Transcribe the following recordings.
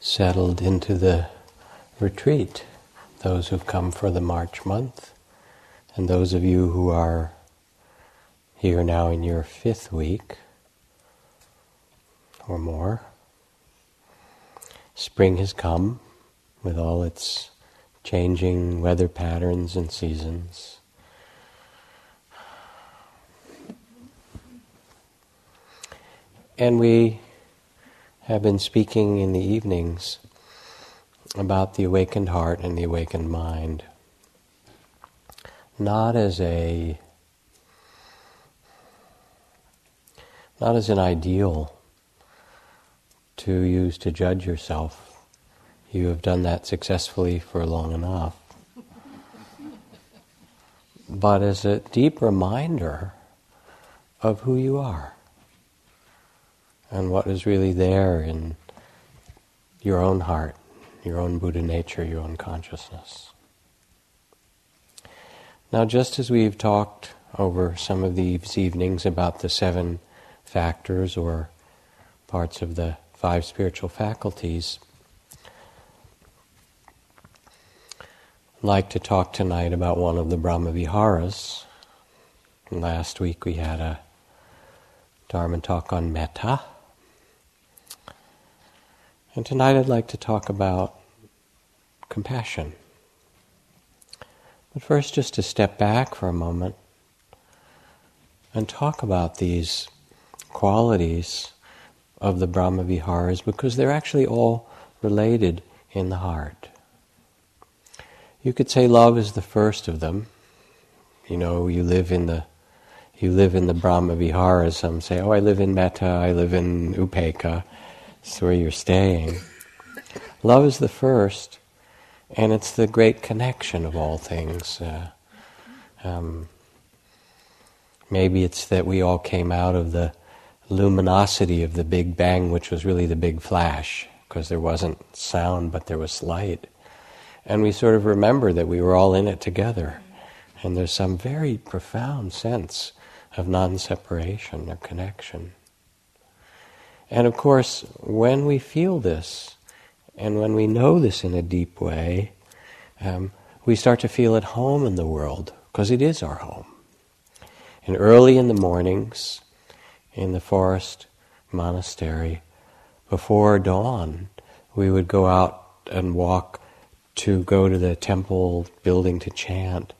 settled into the retreat, those who've come for the March month, and those of you who are here now in your fifth week or more. Spring has come with all its changing weather patterns and seasons. And we have been speaking in the evenings about the awakened heart and the awakened mind. Not as a not as an ideal to use to judge yourself. You have done that successfully for long enough. but as a deep reminder of who you are and what is really there in your own heart, your own Buddha nature, your own consciousness. Now, just as we've talked over some of these evenings about the seven factors or parts of the five spiritual faculties, I'd like to talk tonight about one of the Brahmaviharas. Last week we had a Dharma talk on metta. And tonight I'd like to talk about compassion. But first, just to step back for a moment and talk about these qualities of the Brahma Viharas because they're actually all related in the heart. You could say love is the first of them. You know, you live in the you live in the Brahma Viharas. Some say, "Oh, I live in Metta. I live in Upekkha." It's where you're staying. Love is the first, and it's the great connection of all things. Uh, um, maybe it's that we all came out of the luminosity of the Big Bang, which was really the big flash, because there wasn't sound, but there was light. And we sort of remember that we were all in it together. And there's some very profound sense of non separation or connection. And of course, when we feel this, and when we know this in a deep way, um, we start to feel at home in the world, because it is our home. And early in the mornings, in the forest monastery, before dawn, we would go out and walk to go to the temple building to chant.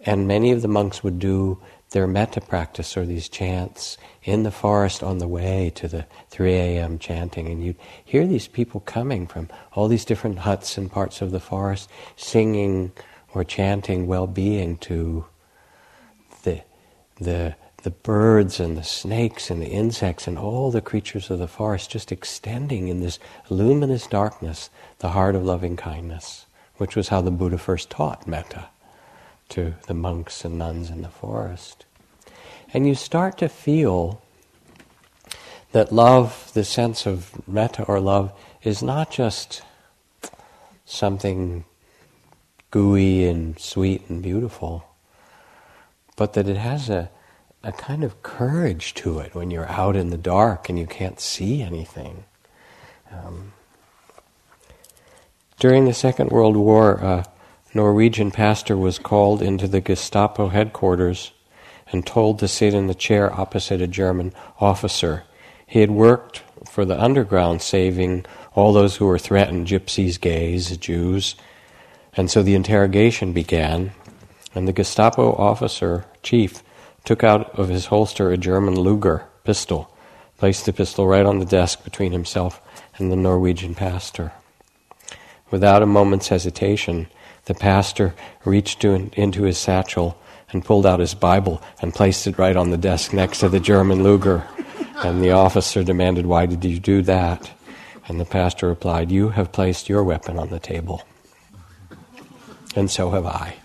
And many of the monks would do their metta practice or these chants in the forest on the way to the 3 a.m. chanting. And you'd hear these people coming from all these different huts and parts of the forest singing or chanting well being to the, the, the birds and the snakes and the insects and all the creatures of the forest just extending in this luminous darkness the heart of loving kindness, which was how the Buddha first taught metta to the monks and nuns in the forest. And you start to feel that love, the sense of metta or love, is not just something gooey and sweet and beautiful, but that it has a, a kind of courage to it when you're out in the dark and you can't see anything. Um, during the Second World War, a Norwegian pastor was called into the Gestapo headquarters and told to sit in the chair opposite a German officer. He had worked for the underground, saving all those who were threatened gypsies, gays, Jews. And so the interrogation began, and the Gestapo officer, chief, took out of his holster a German Luger pistol, placed the pistol right on the desk between himself and the Norwegian pastor. Without a moment's hesitation, the pastor reached into his satchel and pulled out his Bible and placed it right on the desk next to the German Luger. And the officer demanded, Why did you do that? And the pastor replied, You have placed your weapon on the table. And so have I.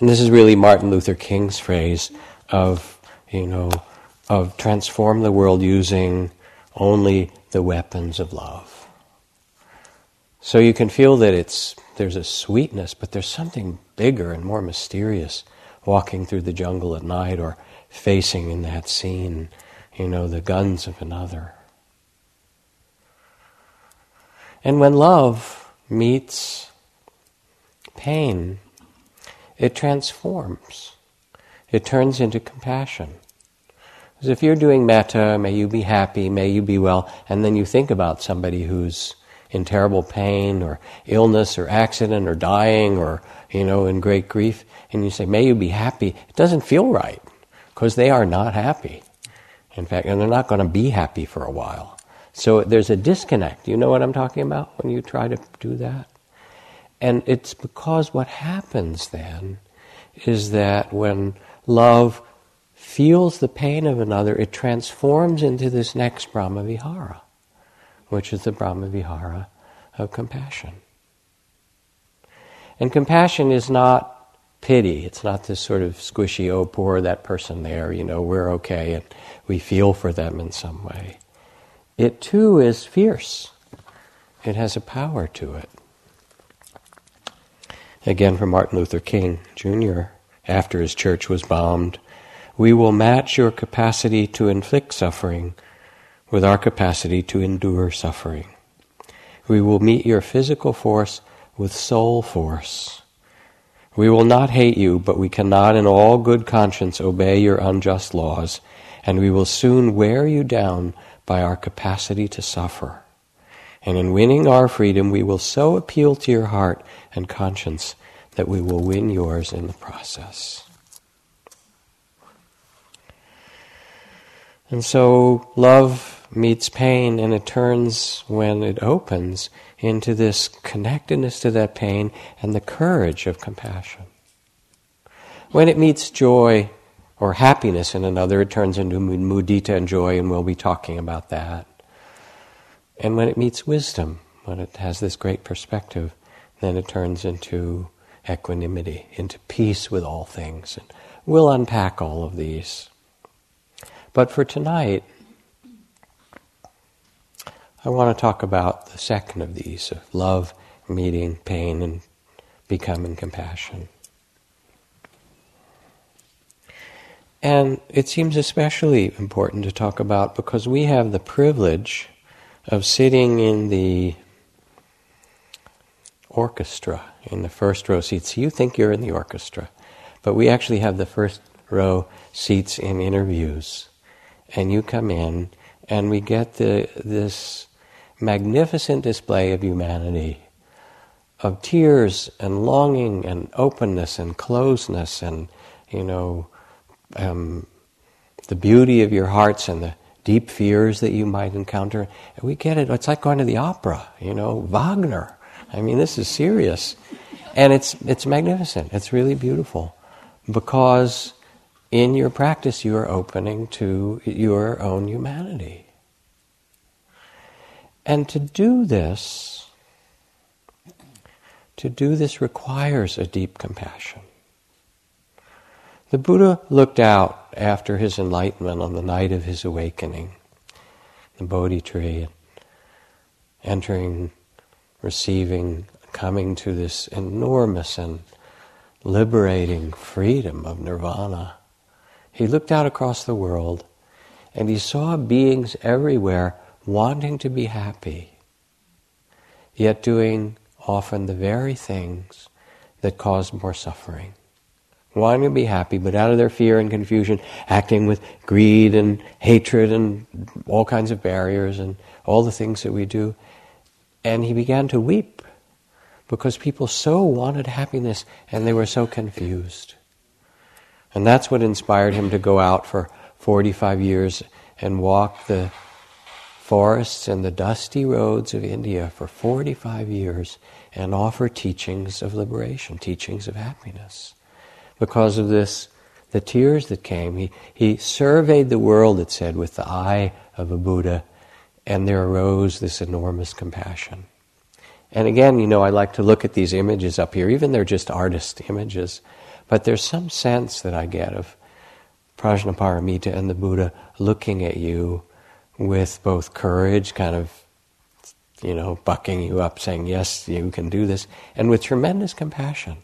And this is really Martin Luther King's phrase of, you know, of transform the world using only the weapons of love. So you can feel that it's there's a sweetness, but there's something bigger and more mysterious walking through the jungle at night or facing in that scene, you know, the guns of another. And when love meets pain, it transforms. It turns into compassion. Because if you're doing metta, may you be happy, may you be well, and then you think about somebody who's in terrible pain or illness or accident or dying or, you know, in great grief, and you say, may you be happy, it doesn't feel right because they are not happy. In fact, and they're not going to be happy for a while. So there's a disconnect. You know what I'm talking about when you try to do that? And it's because what happens then is that when love feels the pain of another, it transforms into this next Brahmavihara, which is the Brahmavihara of compassion. And compassion is not pity. It's not this sort of squishy, oh, poor that person there, you know, we're okay, and we feel for them in some way. It too is fierce. It has a power to it. Again, from Martin Luther King Jr., after his church was bombed, we will match your capacity to inflict suffering with our capacity to endure suffering. We will meet your physical force with soul force. We will not hate you, but we cannot in all good conscience obey your unjust laws, and we will soon wear you down by our capacity to suffer. And in winning our freedom, we will so appeal to your heart and conscience that we will win yours in the process. And so love meets pain and it turns when it opens into this connectedness to that pain and the courage of compassion. When it meets joy or happiness in another, it turns into mudita and joy, and we'll be talking about that. And when it meets wisdom, when it has this great perspective, then it turns into equanimity, into peace with all things. And we'll unpack all of these. But for tonight, I want to talk about the second of these of love, meeting pain, and becoming compassion. And it seems especially important to talk about because we have the privilege of sitting in the orchestra, in the first row seats. You think you're in the orchestra, but we actually have the first row seats in interviews. And you come in, and we get the, this magnificent display of humanity, of tears and longing and openness and closeness and, you know, um, the beauty of your hearts and the deep fears that you might encounter. And we get it. It's like going to the opera, you know, Wagner. I mean, this is serious. And it's, it's magnificent. It's really beautiful. Because in your practice, you are opening to your own humanity. And to do this, to do this requires a deep compassion. The Buddha looked out after his enlightenment on the night of his awakening, the Bodhi tree, entering, receiving, coming to this enormous and liberating freedom of nirvana. He looked out across the world and he saw beings everywhere wanting to be happy, yet doing often the very things that cause more suffering. Wanting to be happy, but out of their fear and confusion, acting with greed and hatred and all kinds of barriers and all the things that we do. And he began to weep because people so wanted happiness and they were so confused. And that's what inspired him to go out for 45 years and walk the forests and the dusty roads of India for 45 years and offer teachings of liberation, teachings of happiness. Because of this, the tears that came, he, he surveyed the world, it said, with the eye of a Buddha, and there arose this enormous compassion. And again, you know, I like to look at these images up here, even they're just artist images, but there's some sense that I get of Prajnaparamita and the Buddha looking at you with both courage, kind of, you know, bucking you up, saying, yes, you can do this, and with tremendous compassion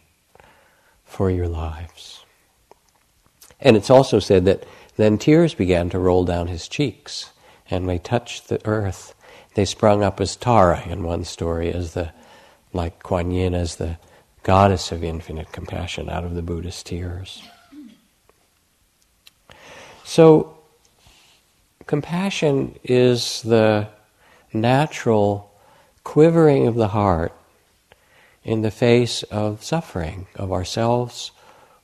for your lives. And it's also said that then tears began to roll down his cheeks, and they touched the earth. they sprung up as Tara in one story, as the like Kuan Yin as the goddess of infinite compassion out of the Buddhist tears. So, compassion is the natural quivering of the heart in the face of suffering of ourselves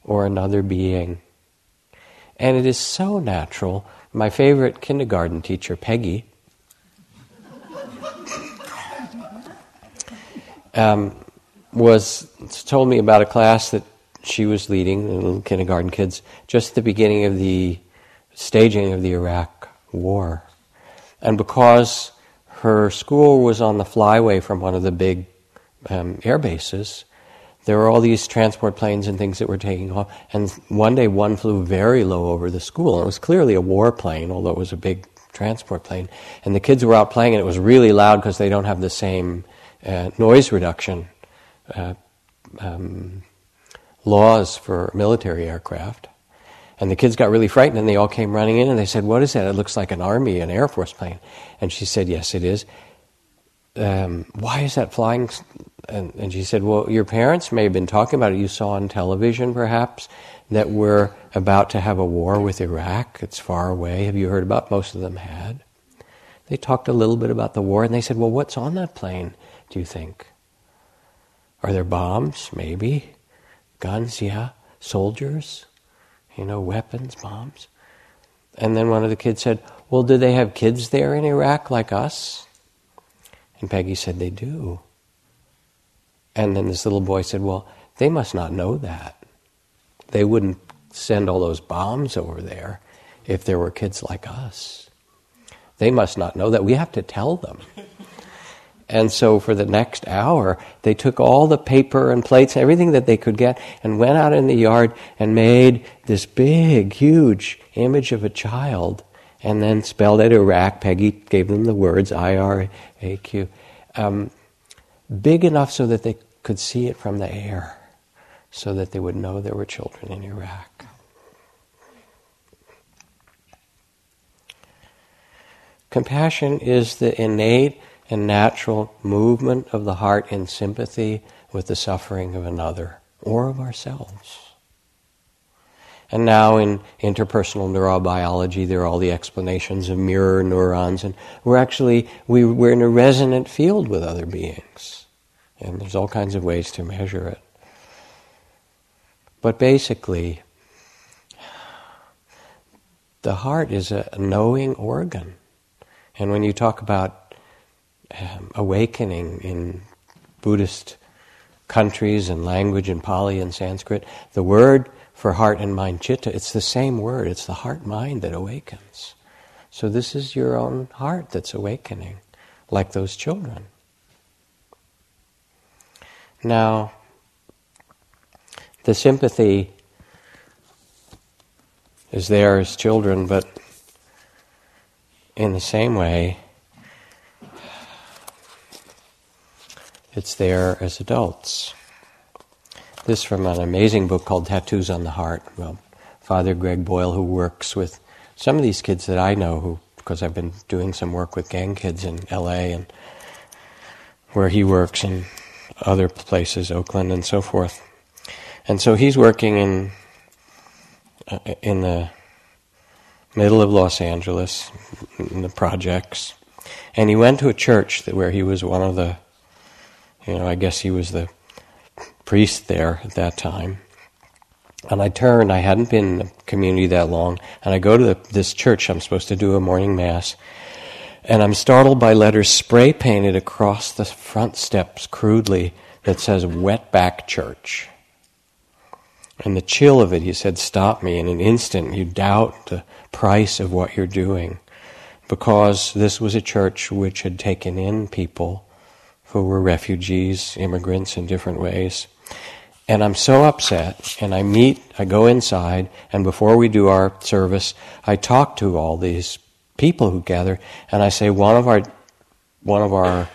or another being. And it is so natural. My favorite kindergarten teacher, Peggy, um, was told me about a class that she was leading, the little kindergarten kids, just at the beginning of the staging of the Iraq War. And because her school was on the flyway from one of the big um, air bases, there were all these transport planes and things that were taking off. And one day, one flew very low over the school. It was clearly a war plane, although it was a big transport plane. And the kids were out playing, and it was really loud because they don't have the same uh, noise reduction uh, um, laws for military aircraft. And the kids got really frightened and they all came running in and they said, What is that? It looks like an army, an Air Force plane. And she said, Yes, it is. Um, why is that flying? And, and, she said, Well, your parents may have been talking about it. You saw on television, perhaps, that we're about to have a war with Iraq. It's far away. Have you heard about? It? Most of them had. They talked a little bit about the war and they said, Well, what's on that plane? do you think? Are there bombs? Maybe. Guns? Yeah. Soldiers? You know, weapons, bombs. And then one of the kids said, Well, do they have kids there in Iraq like us? And Peggy said, They do. And then this little boy said, Well, they must not know that. They wouldn't send all those bombs over there if there were kids like us. They must not know that. We have to tell them. And so for the next hour, they took all the paper and plates, everything that they could get, and went out in the yard and made this big, huge image of a child, and then spelled it Iraq. Peggy gave them the words I R A Q. Um, big enough so that they could see it from the air, so that they would know there were children in Iraq. Compassion is the innate and natural movement of the heart in sympathy with the suffering of another or of ourselves. And now in interpersonal neurobiology, there are all the explanations of mirror neurons, and we're actually we, we're in a resonant field with other beings, and there's all kinds of ways to measure it. But basically, the heart is a knowing organ, and when you talk about um, awakening in Buddhist countries and language and Pali and Sanskrit, the word for heart and mind, chitta, it's the same word. It's the heart mind that awakens. So this is your own heart that's awakening, like those children. Now, the sympathy is there as children, but in the same way, it's there as adults. This from an amazing book called Tattoos on the Heart. Well, Father Greg Boyle, who works with some of these kids that I know, who because I've been doing some work with gang kids in L.A. and where he works and other places, Oakland and so forth. And so he's working in uh, in the middle of Los Angeles in the projects, and he went to a church that, where he was one of the you know, I guess he was the priest there at that time. And I turned, I hadn't been in the community that long, and I go to the, this church, I'm supposed to do a morning mass, and I'm startled by letters spray painted across the front steps crudely that says Wetback Church. And the chill of it, he said, stop me in an instant. You doubt the price of what you're doing. Because this was a church which had taken in people who were refugees, immigrants in different ways. And I'm so upset, and I meet, I go inside, and before we do our service, I talk to all these people who gather, and I say, one of our, one of our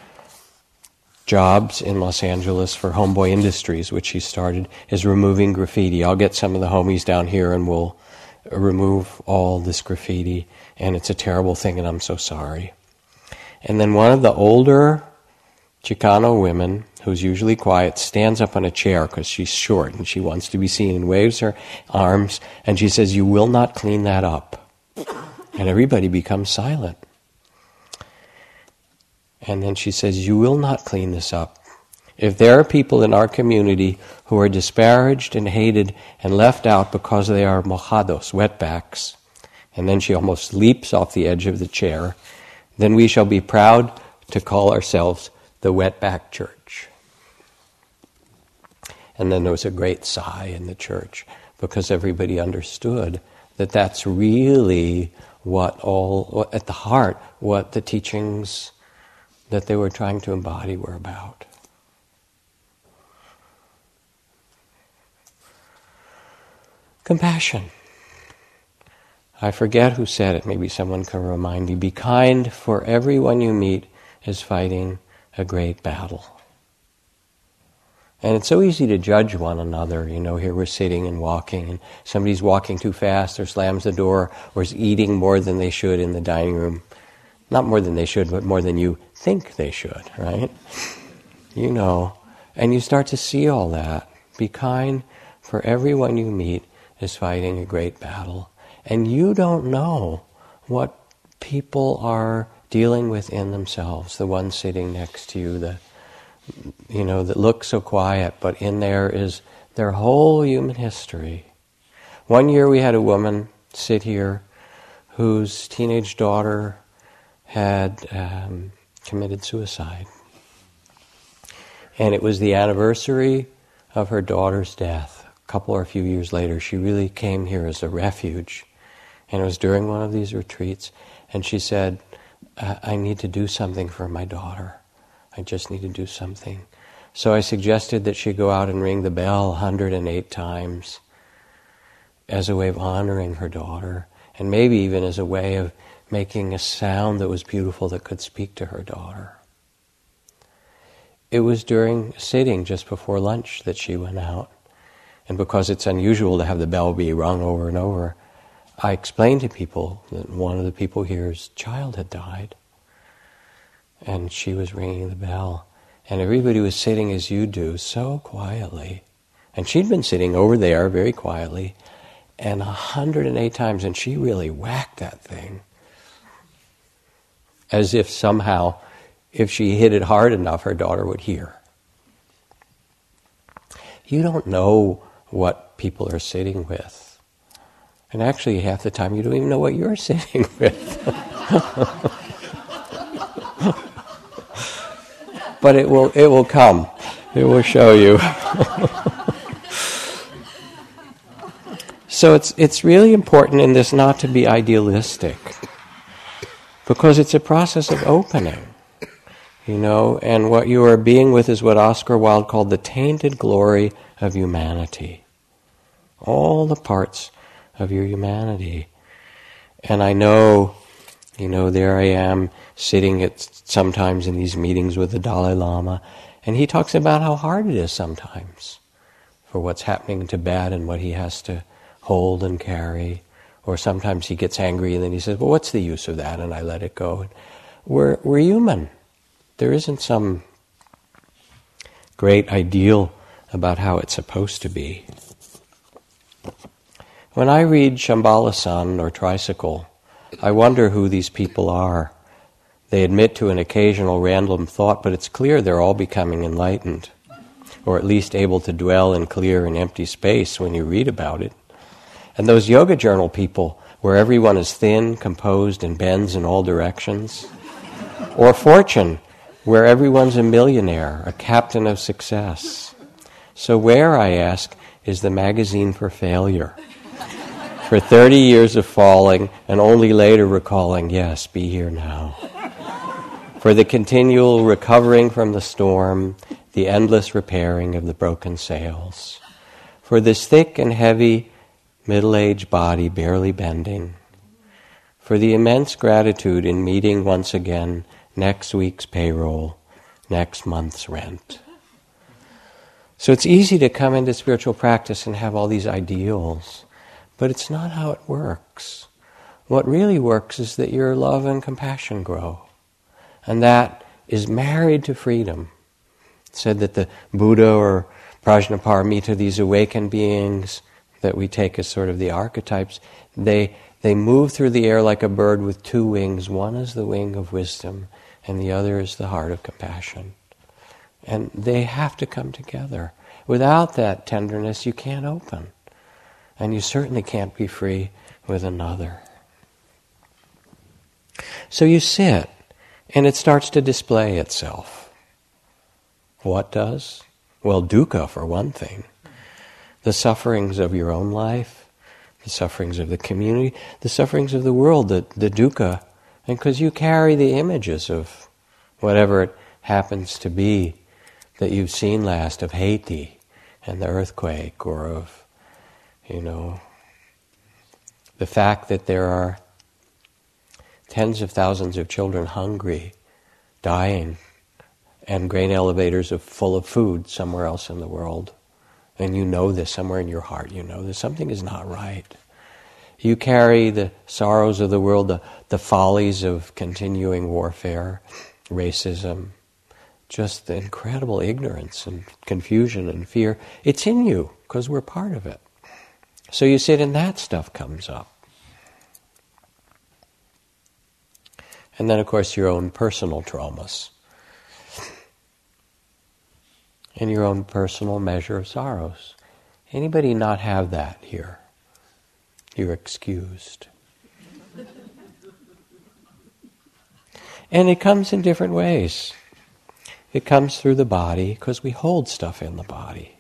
jobs in Los Angeles for Homeboy Industries, which he started, is removing graffiti. I'll get some of the homies down here and we'll remove all this graffiti, and it's a terrible thing, and I'm so sorry. And then one of the older Chicano women, who's usually quiet, stands up on a chair because she's short and she wants to be seen and waves her arms and she says, You will not clean that up. And everybody becomes silent. And then she says, You will not clean this up. If there are people in our community who are disparaged and hated and left out because they are mojados, wetbacks, and then she almost leaps off the edge of the chair, then we shall be proud to call ourselves the wetback church. And then there was a great sigh in the church because everybody understood that that's really what all, at the heart, what the teachings that they were trying to embody were about. Compassion. I forget who said it, maybe someone can remind me. Be kind, for everyone you meet is fighting a great battle. And it's so easy to judge one another. You know, here we're sitting and walking, and somebody's walking too fast or slams the door or is eating more than they should in the dining room. Not more than they should, but more than you think they should, right? You know. And you start to see all that. Be kind, for everyone you meet is fighting a great battle. And you don't know what people are dealing with in themselves. The one sitting next to you, the you know, that looks so quiet, but in there is their whole human history. One year we had a woman sit here whose teenage daughter had um, committed suicide. And it was the anniversary of her daughter's death. A couple or a few years later, she really came here as a refuge. And it was during one of these retreats. And she said, I need to do something for my daughter. I just need to do something. So I suggested that she go out and ring the bell 108 times as a way of honoring her daughter, and maybe even as a way of making a sound that was beautiful that could speak to her daughter. It was during sitting just before lunch that she went out. And because it's unusual to have the bell be rung over and over, I explained to people that one of the people here's child had died. And she was ringing the bell. And everybody was sitting as you do, so quietly. And she'd been sitting over there very quietly, and 108 times, and she really whacked that thing as if somehow, if she hit it hard enough, her daughter would hear. You don't know what people are sitting with. And actually, half the time, you don't even know what you're sitting with. but it will, it will come. It will show you. so it's, it's really important in this not to be idealistic because it's a process of opening. You know, and what you are being with is what Oscar Wilde called the tainted glory of humanity. All the parts of your humanity. And I know, you know, there I am sitting at sometimes in these meetings with the Dalai Lama, and he talks about how hard it is sometimes for what's happening in Tibet and what he has to hold and carry. Or sometimes he gets angry and then he says, Well, what's the use of that? And I let it go. We're, we're human. There isn't some great ideal about how it's supposed to be. When I read Shambhala Sun or Tricycle, I wonder who these people are. They admit to an occasional random thought, but it's clear they're all becoming enlightened, or at least able to dwell in clear and empty space when you read about it. And those yoga journal people, where everyone is thin, composed, and bends in all directions. Or fortune, where everyone's a millionaire, a captain of success. So, where, I ask, is the magazine for failure? For 30 years of falling and only later recalling, yes, be here now. For the continual recovering from the storm, the endless repairing of the broken sails. For this thick and heavy middle aged body barely bending, for the immense gratitude in meeting once again next week's payroll, next month's rent. So it's easy to come into spiritual practice and have all these ideals, but it's not how it works. What really works is that your love and compassion grow And that is married to freedom. It said that the Buddha or Prajnaparamita, these awakened beings that we take as sort of the archetypes, they, they move through the air like a bird with two wings. One is the wing of wisdom, and the other is the heart of compassion. And they have to come together. Without that tenderness, you can't open. And you certainly can't be free with another. So you sit, and it starts to display itself. What does? Well, dukkha, for one thing. The sufferings of your own life, the sufferings of the community, the sufferings of the world, the, the dukkha, and because you carry the images of whatever it happens to be that you've seen last of Haiti and the earthquake, or of, you know, the fact that there are tens of thousands of children hungry, dying, and grain elevators are full of food somewhere else in the world. And you know this somewhere in your heart, you know that something is not right. You carry the sorrows of the world, the, the follies of continuing warfare, racism, just the incredible ignorance and confusion and fear. It's in you because we're part of it. So you sit and that stuff comes up. And then, of course, your own personal traumas and your own personal measure of sorrows. Anybody not have that here? You're excused. and it comes in different ways. It comes through the body because we hold stuff in the body.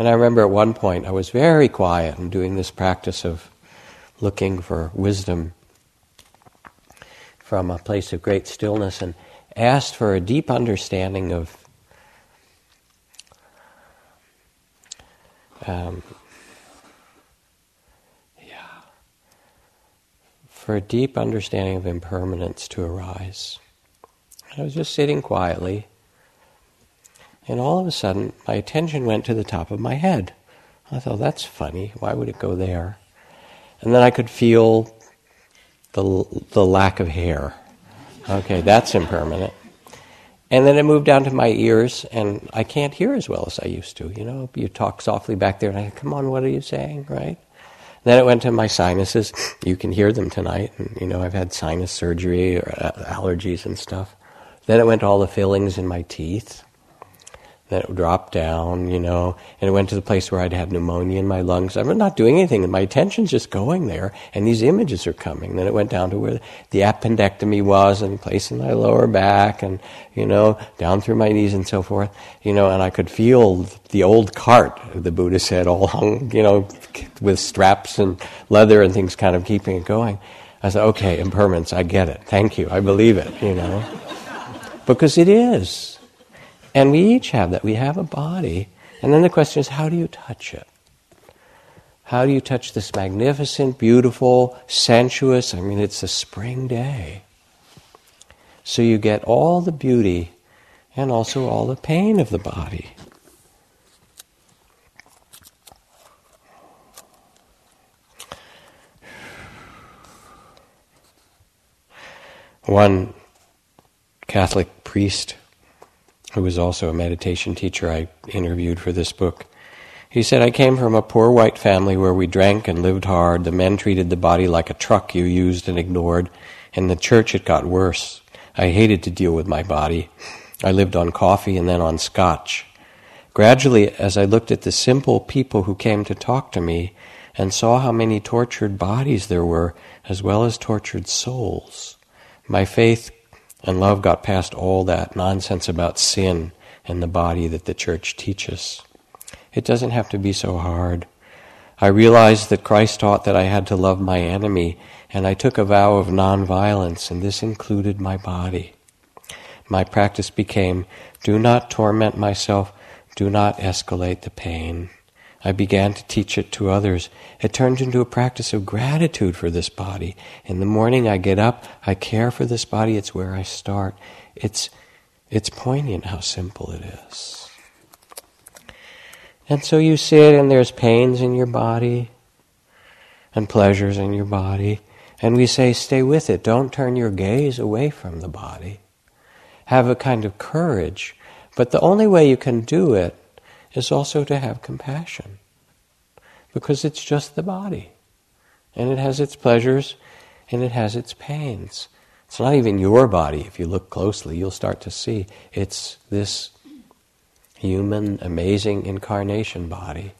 And I remember at one point I was very quiet and doing this practice of looking for wisdom from a place of great stillness and asked for a deep understanding of um, yeah for a deep understanding of impermanence to arise. I was just sitting quietly, and all of a sudden my attention went to the top of my head. I thought, that's funny. Why would it go there? And then I could feel the, the lack of hair. Okay, that's impermanent. And then it moved down to my ears, and I can't hear as well as I used to. You know, you talk softly back there, and I come on, what are you saying, right? Then it went to my sinuses. You can hear them tonight. And, you know, I've had sinus surgery or uh, allergies and stuff. Then it went to all the fillings in my teeth. Then it dropped down, you know, and it went to the place where I'd had pneumonia in my lungs. I'm not doing anything, and my attention's just going there, and these images are coming. Then it went down to where the appendectomy was, and place in my lower back, and, you know, down through my knees and so forth, you know, and I could feel the old cart, the Buddha said, all hung, you know, with straps and leather and things kind of keeping it going. I said, okay, impermanence, I get it. Thank you. I believe it, you know. because it is. And we each have that. We have a body. And then the question is, how do you touch it? How do you touch this magnificent, beautiful, sensuous? I mean, it's a spring day. So you get all the beauty and also all the pain of the body. One Catholic priest who was also a meditation teacher I interviewed for this book. He said, I came from a poor white family where we drank and lived hard. The men treated the body like a truck you used and ignored. In the church, it got worse. I hated to deal with my body. I lived on coffee and then on scotch. Gradually, as I looked at the simple people who came to talk to me and saw how many tortured bodies there were, as well as tortured souls, my faith and love got past all that nonsense about sin and the body that the church teaches. It doesn't have to be so hard. I realized that Christ taught that I had to love my enemy, and I took a vow of nonviolence, and this included my body. My practice became do not torment myself, do not escalate the pain. I began to teach it to others. It turned into a practice of gratitude for this body. In the morning I get up, I care for this body, it's where I start. It's, it's poignant how simple it is. And so you sit and there's pains in your body and pleasures in your body. And we say, stay with it. Don't turn your gaze away from the body. Have a kind of courage. But the only way you can do it is also to have compassion. Because it's just the body. And it has its pleasures and it has its pains. It's not even your body. If you look closely, you'll start to see it's this human, amazing incarnation body.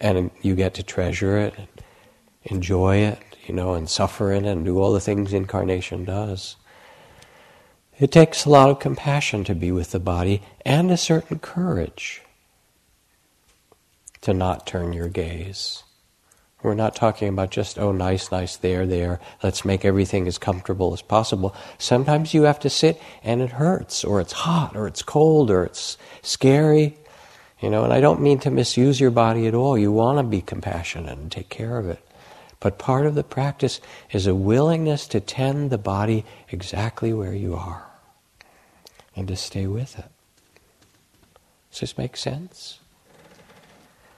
And you get to treasure it, enjoy it, you know, and suffer in it, and do all the things incarnation does. It takes a lot of compassion to be with the body and a certain courage to not turn your gaze. We're not talking about just, oh, nice, nice, there, there, let's make everything as comfortable as possible. Sometimes you have to sit and it hurts, or it's hot, or it's cold, or it's scary. You know, and I don't mean to misuse your body at all. You want to be compassionate and take care of it. But part of the practice is a willingness to tend the body exactly where you are and to stay with it. Does this make sense?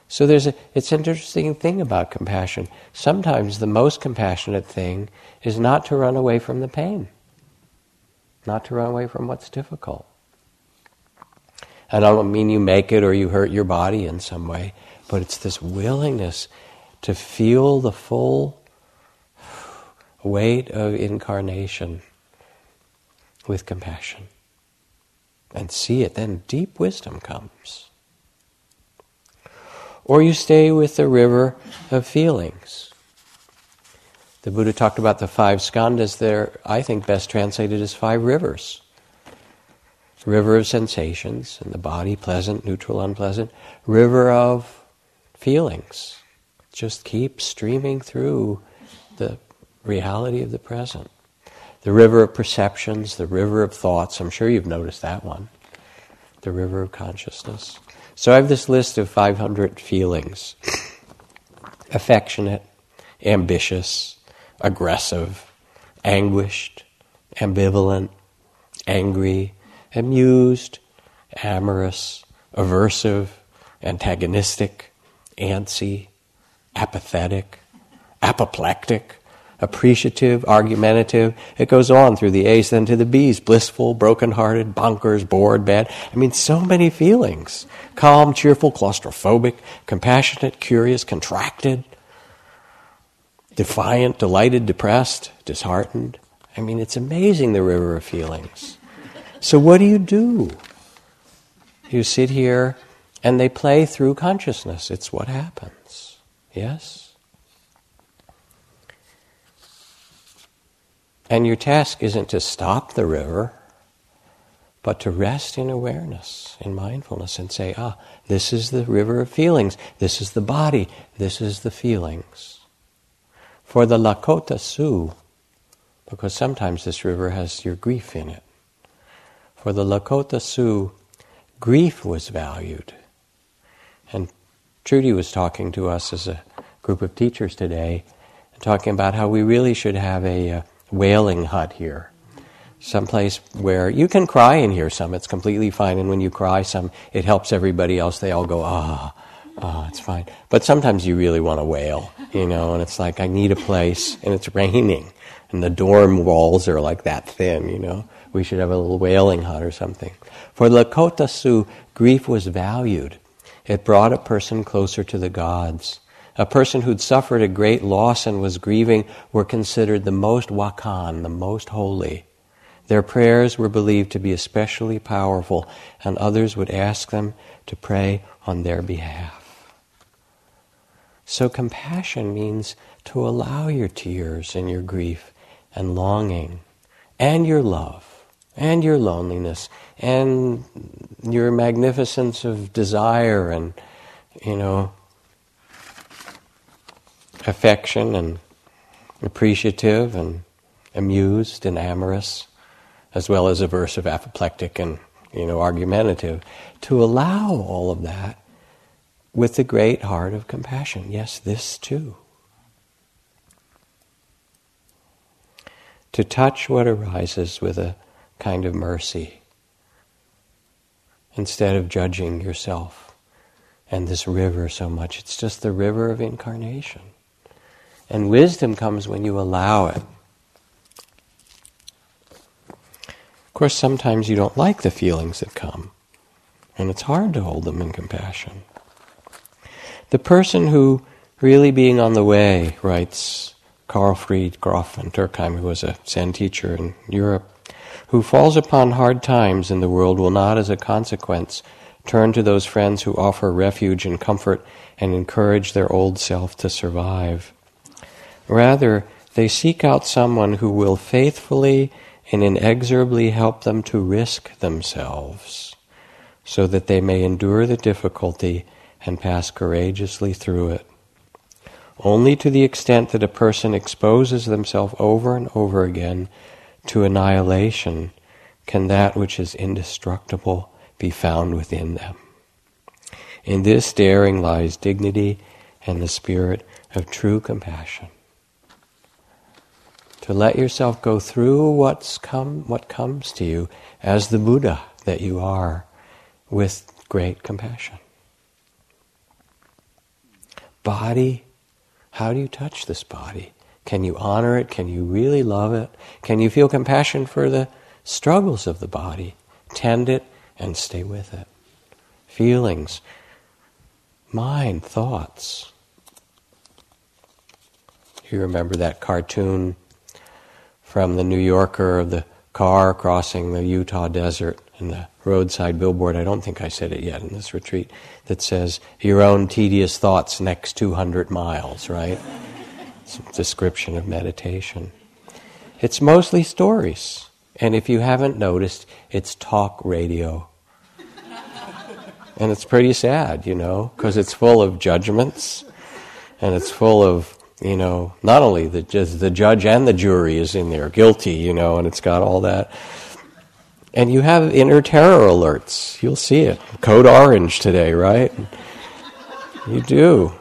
So there's a, it's an interesting thing about compassion. Sometimes the most compassionate thing is not to run away from the pain, not to run away from what's difficult. And I don't mean you make it or you hurt your body in some way, but it's this willingness to feel the full weight of incarnation with compassion and see it. Then deep wisdom comes or you stay with the river of feelings. The Buddha talked about the five skandhas. They're, I think, best translated as five rivers. River of sensations in the body, pleasant, neutral, unpleasant. River of feelings. Just keep streaming through the reality of the present. The river of perceptions, the river of thoughts. I'm sure you've noticed that one. The river of consciousness. So I have this list of 500 feelings. Affectionate, ambitious, aggressive, anguished, ambivalent, angry, amused, amorous, aversive, antagonistic, antsy, apathetic, apoplectic, appreciative, argumentative. It goes on through the A's, then to the B's blissful, broken-hearted, bonkers, bored, bad. I mean, so many feelings calm, cheerful, claustrophobic, compassionate, curious, contracted, defiant, delighted, depressed, disheartened. I mean, it's amazing the river of feelings. So, what do you do? You sit here and they play through consciousness. It's what happens. Yes? And your task isn't to stop the river, but to rest in awareness, in mindfulness, and say, ah, this is the river of feelings, this is the body, this is the feelings. For the Lakota Sioux, because sometimes this river has your grief in it, for the Lakota Sioux, grief was valued. And Trudy was talking to us as a group of teachers today, talking about how we really should have a uh, wailing hut here. Someplace where you can cry in here some, it's completely fine. And when you cry some, it helps everybody else. They all go, ah, ah, it's fine. But sometimes you really want to wail, you know, and it's like, I need a place, and it's raining, and the dorm walls are like that thin, you know. We should have a little wailing hut or something. For Lakota Sioux, grief was valued. It brought a person closer to the gods. A person who'd suffered a great loss and was grieving were considered the most wakan, the most holy. Their prayers were believed to be especially powerful, and others would ask them to pray on their behalf. So, compassion means to allow your tears and your grief and longing and your love and your loneliness and your magnificence of desire and, you know, affection and appreciative and amused and amorous, as well as aversive, apoplectic, and you know, argumentative, to allow all of that with the great heart of compassion. Yes, this too. To touch what arises with a kind of mercy instead of judging yourself and this river so much. It's just the river of incarnation. And wisdom comes when you allow it. Of course, sometimes you don't like the feelings that come, and it's hard to hold them in compassion. The person who, really being on the way, writes Karlfried Graf von Dürckheim, who was a Zen teacher in Europe, who falls upon hard times in the world will not, as a consequence, turn to those friends who offer refuge and comfort and encourage their old self to survive. Rather, they seek out someone who will faithfully and inexorably help them to risk themselves so that they may endure the difficulty and pass courageously through it. Only to the extent that a person exposes themselves over and over again to annihilation can that which is indestructible be found within them. In this daring lies dignity and the spirit of true compassion. To let yourself go through what's come, what comes to you as the Buddha that you are with great compassion. Body, how do you touch this body? Can you honor it? Can you really love it? Can you feel compassion for the struggles of the body? Tend it and stay with it. Feelings, mind, thoughts. You remember that cartoon from the New Yorker of the car crossing the Utah desert and the roadside billboard. I don't think I said it yet in this retreat. That says, Your own tedious thoughts next 200 miles, right? description of meditation. It's mostly stories. And if you haven't noticed, it's talk radio. and it's pretty sad, you know, because it's full of judgments and it's full of, you know, not only the, the judge and the jury is in there, guilty, you know, and it's got all that. And you have inner terror alerts. You'll see it. Code orange today, right? You do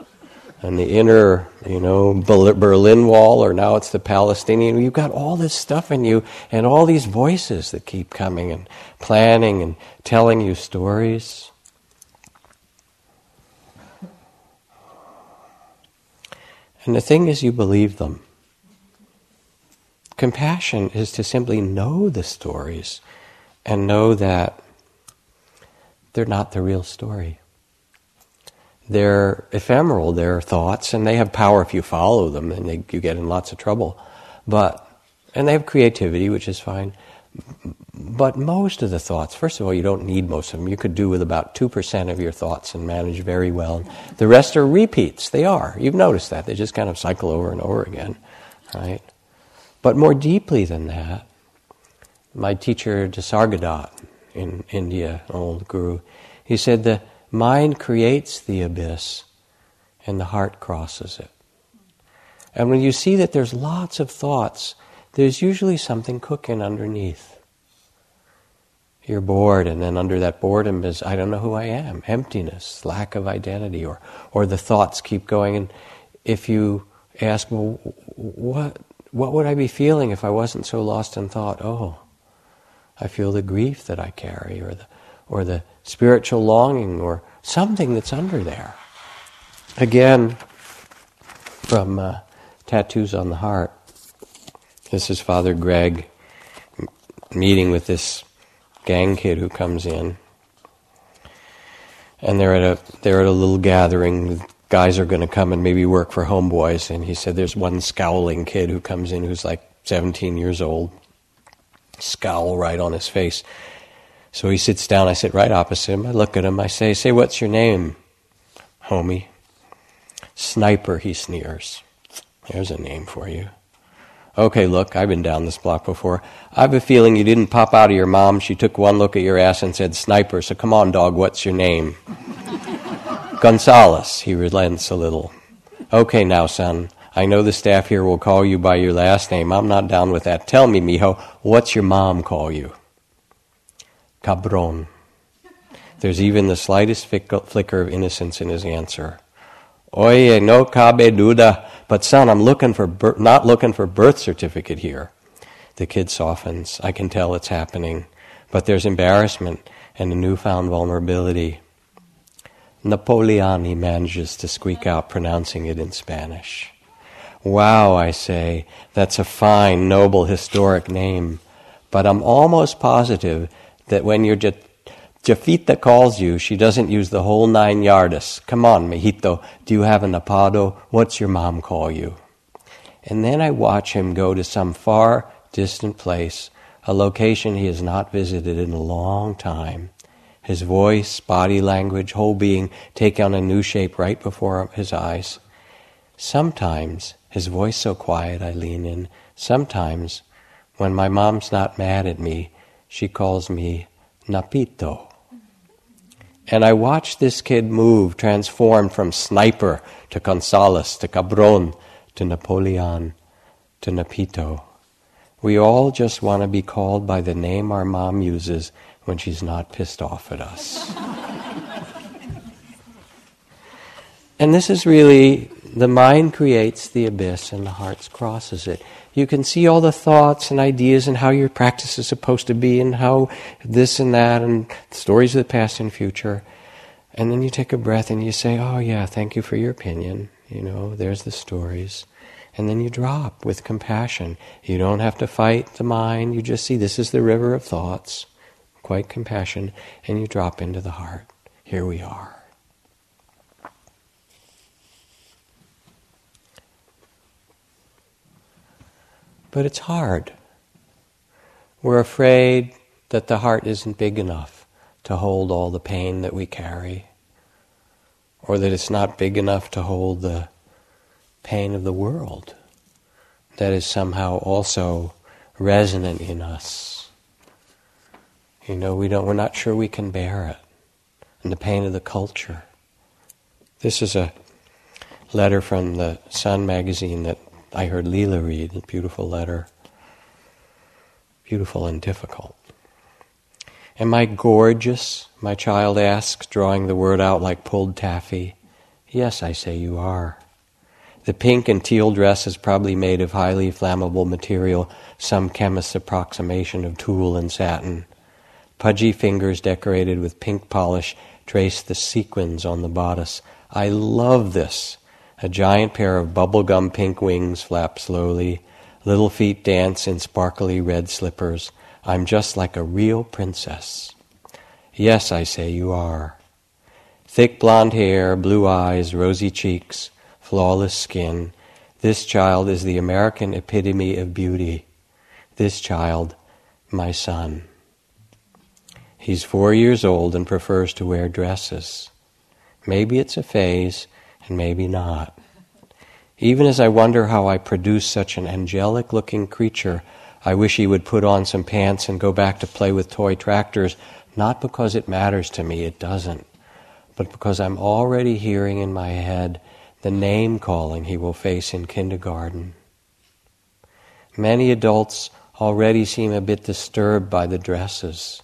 and the inner, you know, Berlin Wall, or now it's the Palestinian. You've got all this stuff in you, and all these voices that keep coming and planning and telling you stories. And the thing is, you believe them. Compassion is to simply know the stories and know that they're not the real story. They're ephemeral, they're thoughts, and they have power if you follow them, and they, you get in lots of trouble. But, and they have creativity, which is fine. But most of the thoughts, first of all, you don't need most of them. You could do with about 2% of your thoughts and manage very well. The rest are repeats. They are. You've noticed that. They just kind of cycle over and over again, right? But more deeply than that, my teacher, Nisargadatta in India, old guru, he said the Mind creates the abyss, and the heart crosses it. And when you see that there's lots of thoughts, there's usually something cooking underneath. You're bored, and then under that boredom is, I don't know who I am, emptiness, lack of identity, or, or the thoughts keep going. And if you ask, well, what, what would I be feeling if I wasn't so lost in thought? Oh, I feel the grief that I carry, or the, or the spiritual longing or something that's under there. Again, from uh, Tattoos on the Heart. This is Father Greg meeting with this gang kid who comes in. And they're at a they're at a little gathering. Guys are going to come and maybe work for homeboys. And he said there's one scowling kid who comes in who's like 17 years old, scowl right on his face. So he sits down. I sit right opposite him. I look at him. I say, Say, what's your name, homie? Sniper, he sneers. There's a name for you. Okay, look, I've been down this block before. I have a feeling you didn't pop out of your mom. She took one look at your ass and said, Sniper, so come on, dog, what's your name? Gonzalez, he relents a little. Okay, now, son, I know the staff here will call you by your last name. I'm not down with that. Tell me, mijo, what's your mom call you? cabron. There's even the slightest flicker of innocence in his answer. Oye, no cabe duda. But son, I'm looking for not looking for birth certificate here. The kid softens. I can tell it's happening. But there's embarrassment and a newfound vulnerability. Napoleon, he manages to squeak out, pronouncing it in Spanish. Wow, I say, that's a fine, noble, historic name. But I'm almost positive that when your jefita calls you, she doesn't use the whole nine yardas. Come on, Mijito, do you have an apodo? What's your mom call you? And then I watch him go to some far distant place, a location he has not visited in a long time. His voice, body language, whole being take on a new shape right before his eyes. Sometimes, his voice so quiet I lean in. Sometimes, when my mom's not mad at me, she calls me Napito. And I watch this kid move, transformed from sniper to Gonzales to Cabron to Napoleon to Napito. We all just want to be called by the name our mom uses when she's not pissed off at us. and this is really the mind creates the abyss and the heart crosses it. You can see all the thoughts and ideas and how your practice is supposed to be and how this and that and stories of the past and future. And then you take a breath and you say, Oh, yeah, thank you for your opinion. You know, there's the stories. And then you drop with compassion. You don't have to fight the mind. You just see this is the river of thoughts, quite compassion, and you drop into the heart. Here we are. But it's hard. We're afraid that the heart isn't big enough to hold all the pain that we carry, or that it's not big enough to hold the pain of the world that is somehow also resonant in us. You know, we don't, we're not sure we can bear it. And the pain of the culture. This is a letter from the Sun magazine that I heard Leela read, a beautiful letter. Beautiful and difficult. Am I gorgeous? My child asks, drawing the word out like pulled taffy. Yes, I say you are. The pink and teal dress is probably made of highly flammable material, some chemist's approximation of tulle and satin. Pudgy fingers decorated with pink polish trace the sequins on the bodice. I love this. A giant pair of bubblegum pink wings flap slowly. Little feet dance in sparkly red slippers. I'm just like a real princess. Yes, I say you are. Thick blonde hair, blue eyes, rosy cheeks flawless skin. This child is the American epitome of beauty. This child, my son. He's four years old and prefers to wear dresses. Maybe it's a phase, and maybe not. Even as I wonder how I produce such an angelic looking creature, I wish he would put on some pants and go back to play with toy tractors, not because it matters to me, it doesn't, but because I'm already hearing in my head the name calling he will face in kindergarten. Many adults already seem a bit disturbed by the dresses.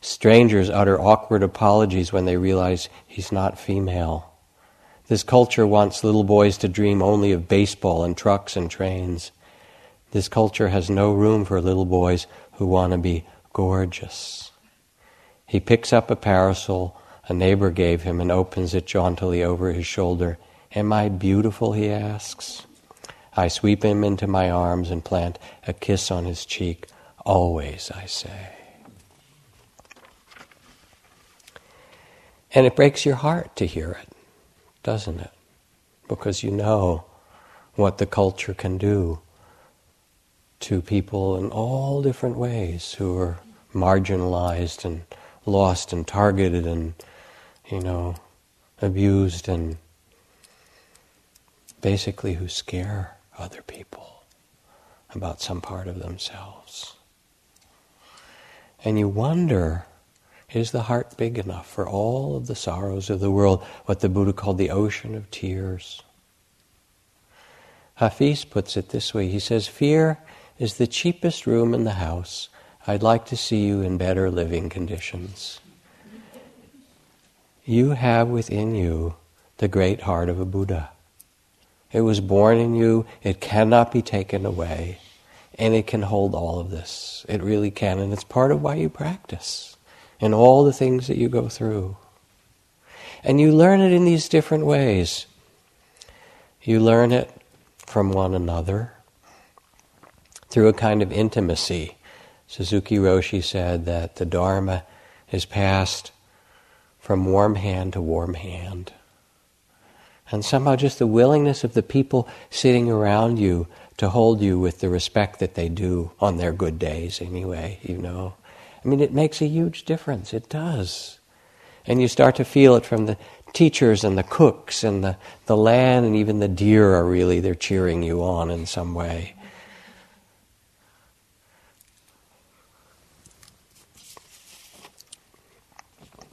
Strangers utter awkward apologies when they realize he's not female. This culture wants little boys to dream only of baseball and trucks and trains. This culture has no room for little boys who want to be gorgeous. He picks up a parasol a neighbor gave him and opens it jauntily over his shoulder. Am I beautiful? he asks. I sweep him into my arms and plant a kiss on his cheek. Always, I say. And it breaks your heart to hear it, doesn't it? Because you know what the culture can do to people in all different ways who are marginalized and lost and targeted and, you know, abused and basically who scare other people about some part of themselves. And you wonder, is the heart big enough for all of the sorrows of the world, what the Buddha called the ocean of tears? Hafiz puts it this way he says, Fear is the cheapest room in the house. I'd like to see you in better living conditions. You have within you the great heart of a Buddha. It was born in you. It cannot be taken away. And it can hold all of this. It really can. And it's part of why you practice and all the things that you go through. And you learn it in these different ways. You learn it from one another through a kind of intimacy. Suzuki Roshi said that the Dharma is passed from warm hand to warm hand. And somehow just the willingness of the people sitting around you to hold you with the respect that they do on their good days, anyway, you know. I mean, it makes a huge difference. It does. And you start to feel it from the teachers and the cooks and the, the land and even the deer are really, they're cheering you on in some way.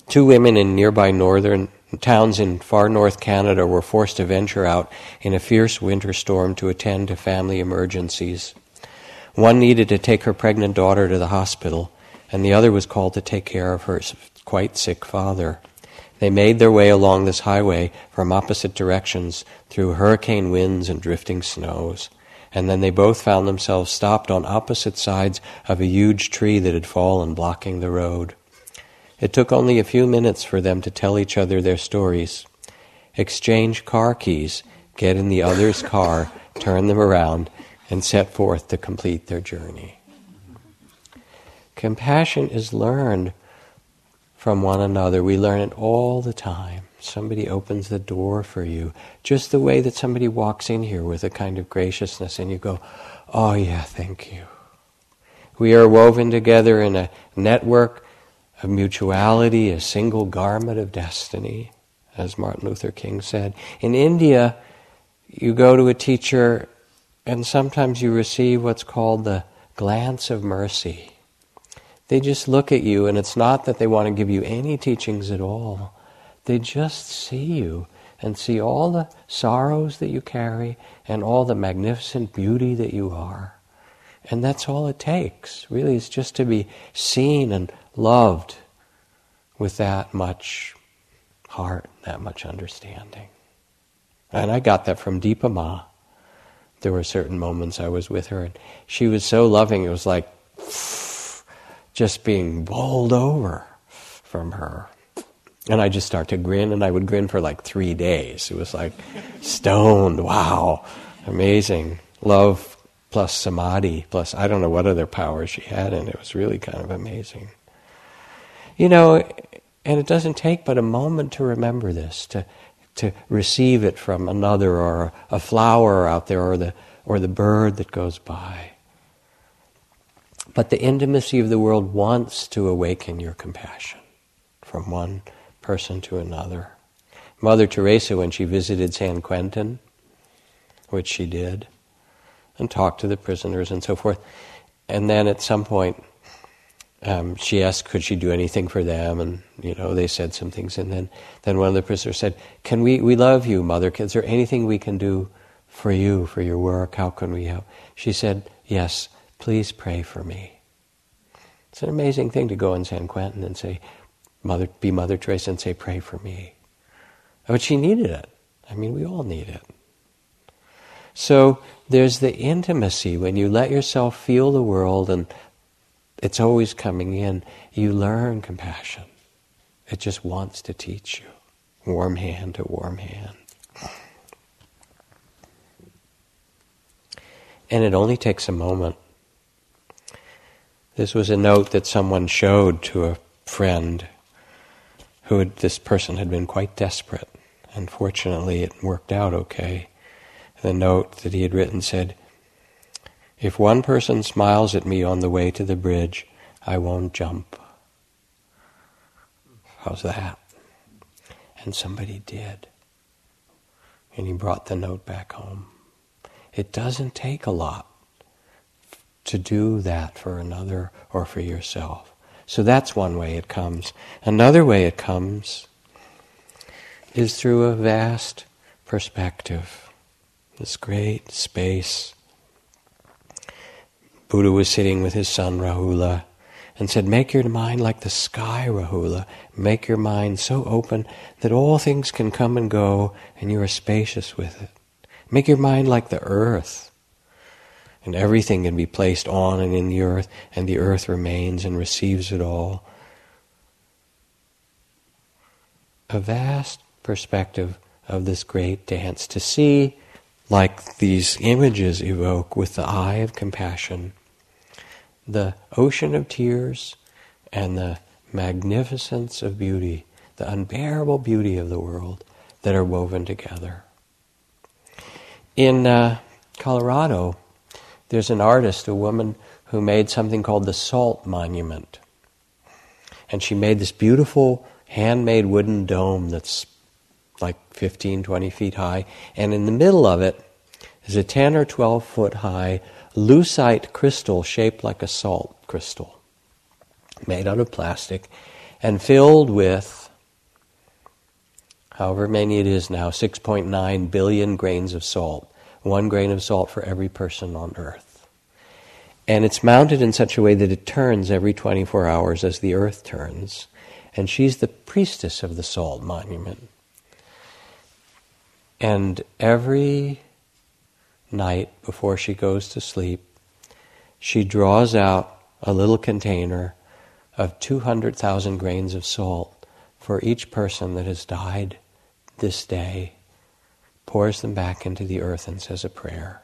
Two women in nearby northern towns in far north Canada were forced to venture out in a fierce winter storm to attend to family emergencies. One needed to take her pregnant daughter to the hospital, and the other was called to take care of her quite sick father. They made their way along this highway from opposite directions through hurricane winds and drifting snows. And then they both found themselves stopped on opposite sides of a huge tree that had fallen, blocking the road. It took only a few minutes for them to tell each other their stories. Exchange car keys, get in the other's car, turn them around, and set forth to complete their journey. Compassion is learned from one another. We learn it all the time. Somebody opens the door for you, just the way that somebody walks in here with a kind of graciousness, and you go, Oh, yeah, thank you. We are woven together in a network of mutuality, a single garment of destiny, as Martin Luther King said. In India, you go to a teacher and sometimes you receive what's called the glance of mercy. They just look at you, and it's not that they want to give you any teachings at all. They just see you and see all the sorrows that you carry and all the magnificent beauty that you are. And that's all it takes. Really, it's just to be seen and loved with that much heart, that much understanding. And I got that from Dipa Ma. There were certain moments I was with her, and she was so loving, it was like just being bowled over from her. And I just start to grin, and I would grin for like three days. It was like stoned, wow, amazing. Love plus samadhi, plus I don't know what other powers she had, and it was really kind of amazing. You know, and it doesn't take but a moment to remember this, to, to receive it from another or a flower out there or the, or the bird that goes by. But the intimacy of the world wants to awaken your compassion from one person to another. Mother Teresa, when she visited San Quentin, which she did, and talked to the prisoners and so forth, and then at some point um, she asked, could she do anything for them? And, you know, they said some things. And then, then one of the prisoners said, can we, we love you, mother. Is there anything we can do for you, for your work? How can we help? She said, yes, please pray for me. It's an amazing thing to go in San Quentin and say, Mother, be Mother Teresa and say, pray for me. But she needed it. I mean, we all need it. So there's the intimacy when you let yourself feel the world and it's always coming in. You learn compassion. It just wants to teach you. Warm hand to warm hand. And it only takes a moment. This was a note that someone showed to a friend who had, this person had been quite desperate. Unfortunately, it worked out okay. The note that he had written said, if one person smiles at me on the way to the bridge, I won't jump. How's that? And somebody did. And he brought the note back home. It doesn't take a lot to do that for another or for yourself. So that's one way it comes. Another way it comes is through a vast perspective, this great space Buddha was sitting with his son Rahula and said, Make your mind like the sky, Rahula. Make your mind so open that all things can come and go and you are spacious with it. Make your mind like the earth. And everything can be placed on and in the earth, and the earth remains and receives it all. A vast perspective of this great dance to see like these images evoke with the eye of compassion, the ocean of tears and the magnificence of beauty, the unbearable beauty of the world that are woven together. In uh, Colorado, there's an artist, a woman who made something called the Salt Monument. And she made this beautiful handmade wooden dome that's like 15, 20 feet high. And in the middle of it is a 10 or 12 foot high lucite crystal shaped like a salt crystal, made out of plastic and filled with, however many it is now, 6.9 billion grains of salt. One grain of salt for every person on earth. And it's mounted in such a way that it turns every 24 hours as the earth turns. And she's the priestess of the salt monument. And every night before she goes to sleep, she draws out a little container of 200,000 grains of salt for each person that has died this day, pours them back into the earth and says a prayer.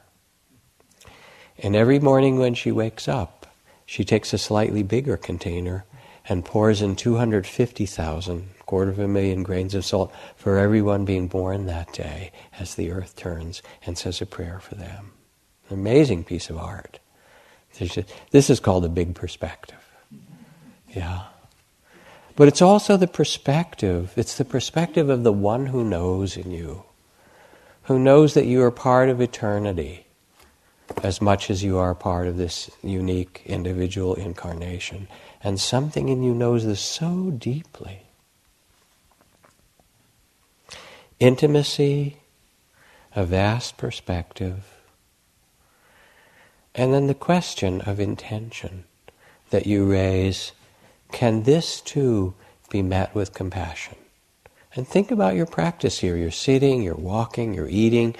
And every morning when she wakes up, she takes a slightly bigger container and pours in 250,000, quarter of a million grains of salt for everyone being born that day as the earth turns and says a prayer for them. An amazing piece of art. This is called a big perspective. Yeah. But it's also the perspective, it's the perspective of the one who knows in you, who knows that you are part of eternity as much as you are part of this unique individual incarnation. And something in you knows this so deeply. Intimacy, a vast perspective, and then the question of intention that you raise can this too be met with compassion? And think about your practice here. You're sitting, you're walking, you're eating,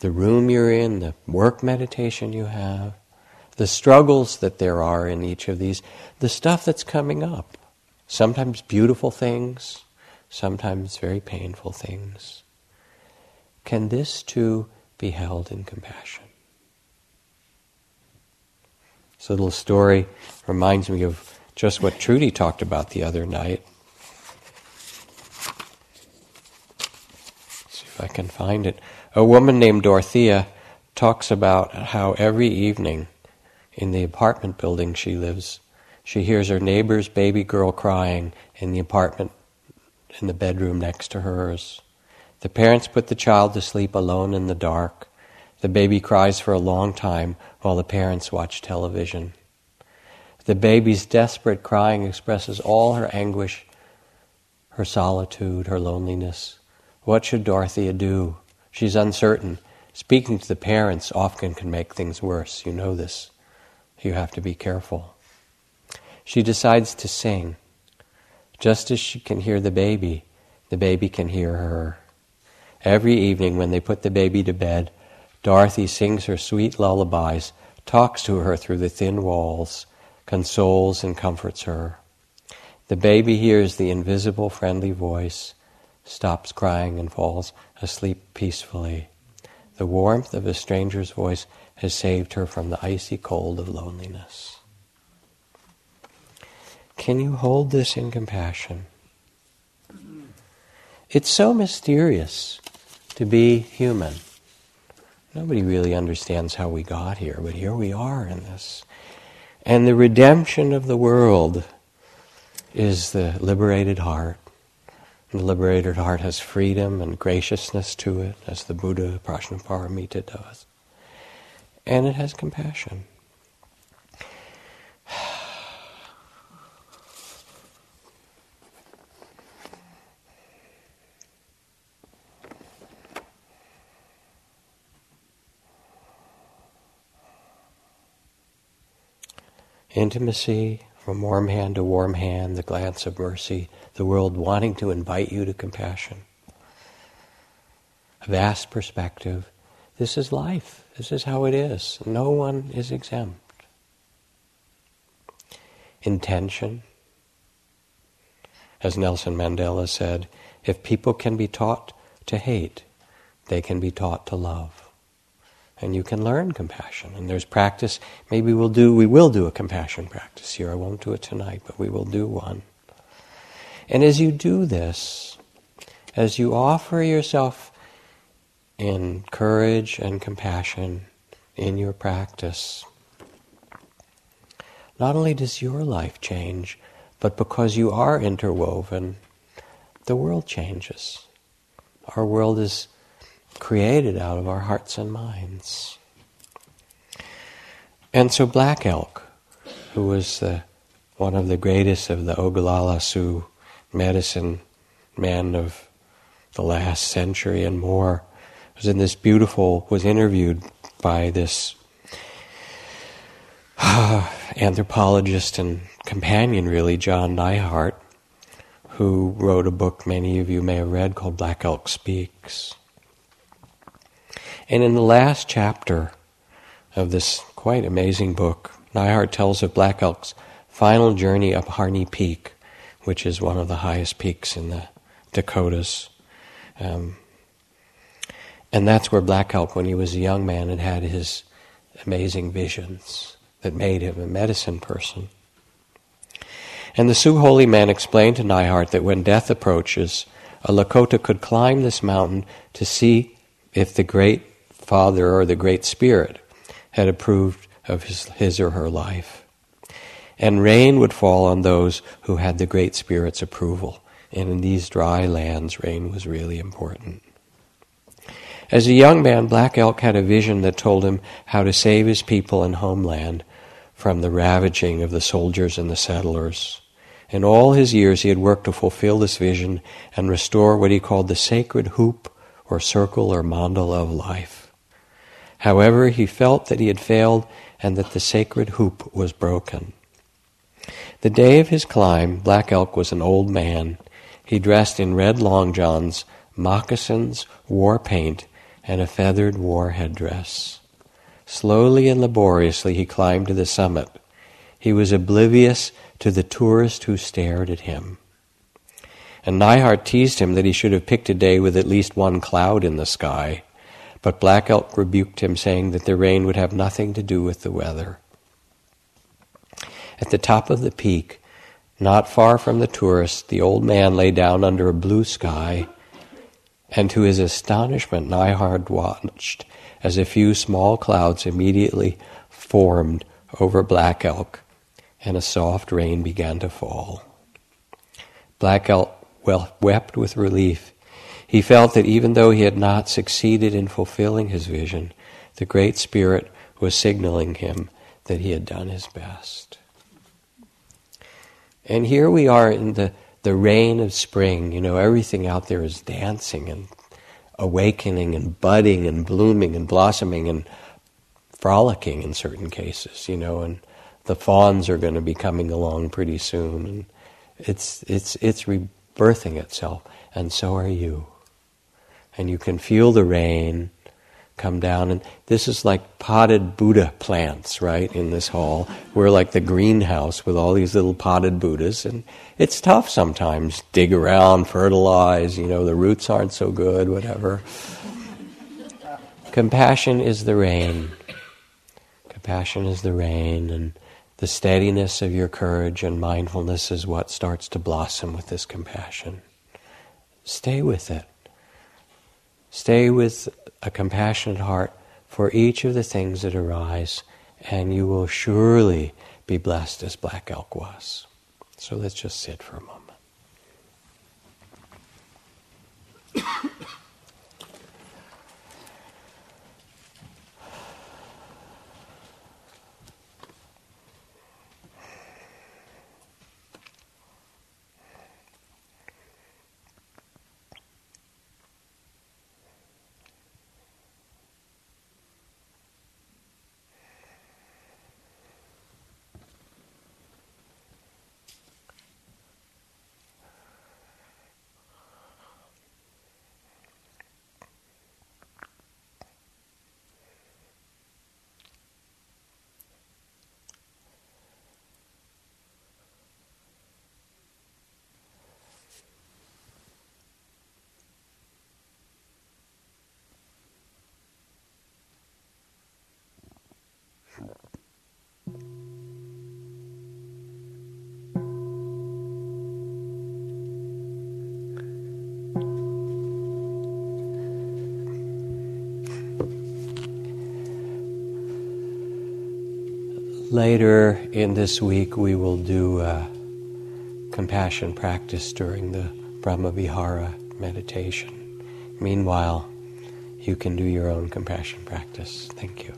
the room you're in, the work meditation you have the struggles that there are in each of these, the stuff that's coming up. Sometimes beautiful things, sometimes very painful things. Can this too be held in compassion? This little story reminds me of just what Trudy talked about the other night. Let's see I can find it. A woman named Dorothea talks about how every evening in the apartment building she lives. She hears her neighbor's baby girl crying in the apartment in the bedroom next to hers. The parents put the child to sleep alone in the dark. The baby cries for a long time while the parents watch television. The baby's desperate crying expresses all her anguish, her solitude, her loneliness. What should Dorothea do? She's uncertain. Speaking to the parents often can make things worse. You know this. You have to be careful. She decides to sing. Just as she can hear the baby, the baby can hear her. Every evening when they put the baby to bed, Dorothy sings her sweet lullabies, talks to her through the thin walls, consoles and comforts her. The baby hears the invisible friendly voice, stops crying and falls asleep peacefully. The warmth of a stranger's voice has saved her from the icy cold of loneliness. Can you hold this in compassion? It's so mysterious to be human. Nobody really understands how we got here, but here we are in this. And the redemption of the world is the liberated heart. The liberated heart has freedom and graciousness to it, as the Buddha Prajnaparamita does and it has compassion. Intimacy from warm hand to warm hand, the glance of mercy, the world wanting to invite you to compassion. A vast perspective. This is life. This is how it is. No one is exempt. Intention. As Nelson Mandela said, if people can be taught to hate, they can be taught to love. and you can learn compassion. And there's practice. Maybe we'll do, we will do a compassion practice here. I won't do it tonight, but we will do one. And as you do this, as you offer yourself in courage and compassion in your practice, not only does your life change, but because you are interwoven, the world changes. Our world is created out of our hearts and minds. And so Black Elk, who was the, one of the greatest of the Oglala Sioux medicine man of the last century and more, was in this beautiful, was interviewed by this anthropologist and companion, really, John Neihardt, who wrote a book many of you may have read called Black Elk Speaks. And in the last chapter of this quite amazing book, Neihardt tells of Black Elk's final journey up Harney Peak, which is one of the highest peaks in the Dakotas. Um, and that's where Black Elk, when he was a young man, had had his amazing visions that made him a medicine person. And the Sioux holy man explained to Neihardt that when death approaches, a Lakota could climb this mountain to see if the great Father or the Great Spirit had approved of his, his or her life. And rain would fall on those who had the Great Spirit's approval. And in these dry lands, rain was really important. As a young man, Black Elk had a vision that told him how to save his people and homeland from the ravaging of the soldiers and the settlers. In all his years, he had worked to fulfill this vision and restore what he called the sacred hoop or circle or mandala of life. However, he felt that he had failed and that the sacred hoop was broken. The day of his climb, Black Elk was an old man. He dressed in red long johns, moccasins, war paint, and a feathered war headdress. Slowly and laboriously he climbed to the summit. He was oblivious to the tourist who stared at him. And Neihardt teased him that he should have picked a day with at least one cloud in the sky, but Black Elk rebuked him, saying that the rain would have nothing to do with the weather. At the top of the peak, not far from the tourist, the old man lay down under a blue sky and to his astonishment, Neihardt watched as a few small clouds immediately formed over Black Elk, and a soft rain began to fall. Black Elk wept with relief. He felt that even though he had not succeeded in fulfilling his vision, the Great Spirit was signaling him that he had done his best. And here we are in the the rain of spring, you know, everything out there is dancing and awakening and budding and blooming and blossoming and frolicking in certain cases, you know, and the fawns are going to be coming along pretty soon. And it's it's it's rebirthing itself. And so are you. And you can feel the rain come down. And this is like potted Buddha plants, right, in this hall. We're like the greenhouse with all these little potted Buddhas. And it's tough sometimes. Dig around, fertilize, you know, the roots aren't so good, whatever. Compassion is the rain. Compassion is the rain. And the steadiness of your courage and mindfulness is what starts to blossom with this compassion. Stay with it. Stay with a compassionate heart for each of the things that arise, and you will surely be blessed as Black Elk was. So let's just sit for a moment. Later in this week, we will do a compassion practice during the Brahmavihara meditation. Meanwhile, you can do your own compassion practice. Thank you.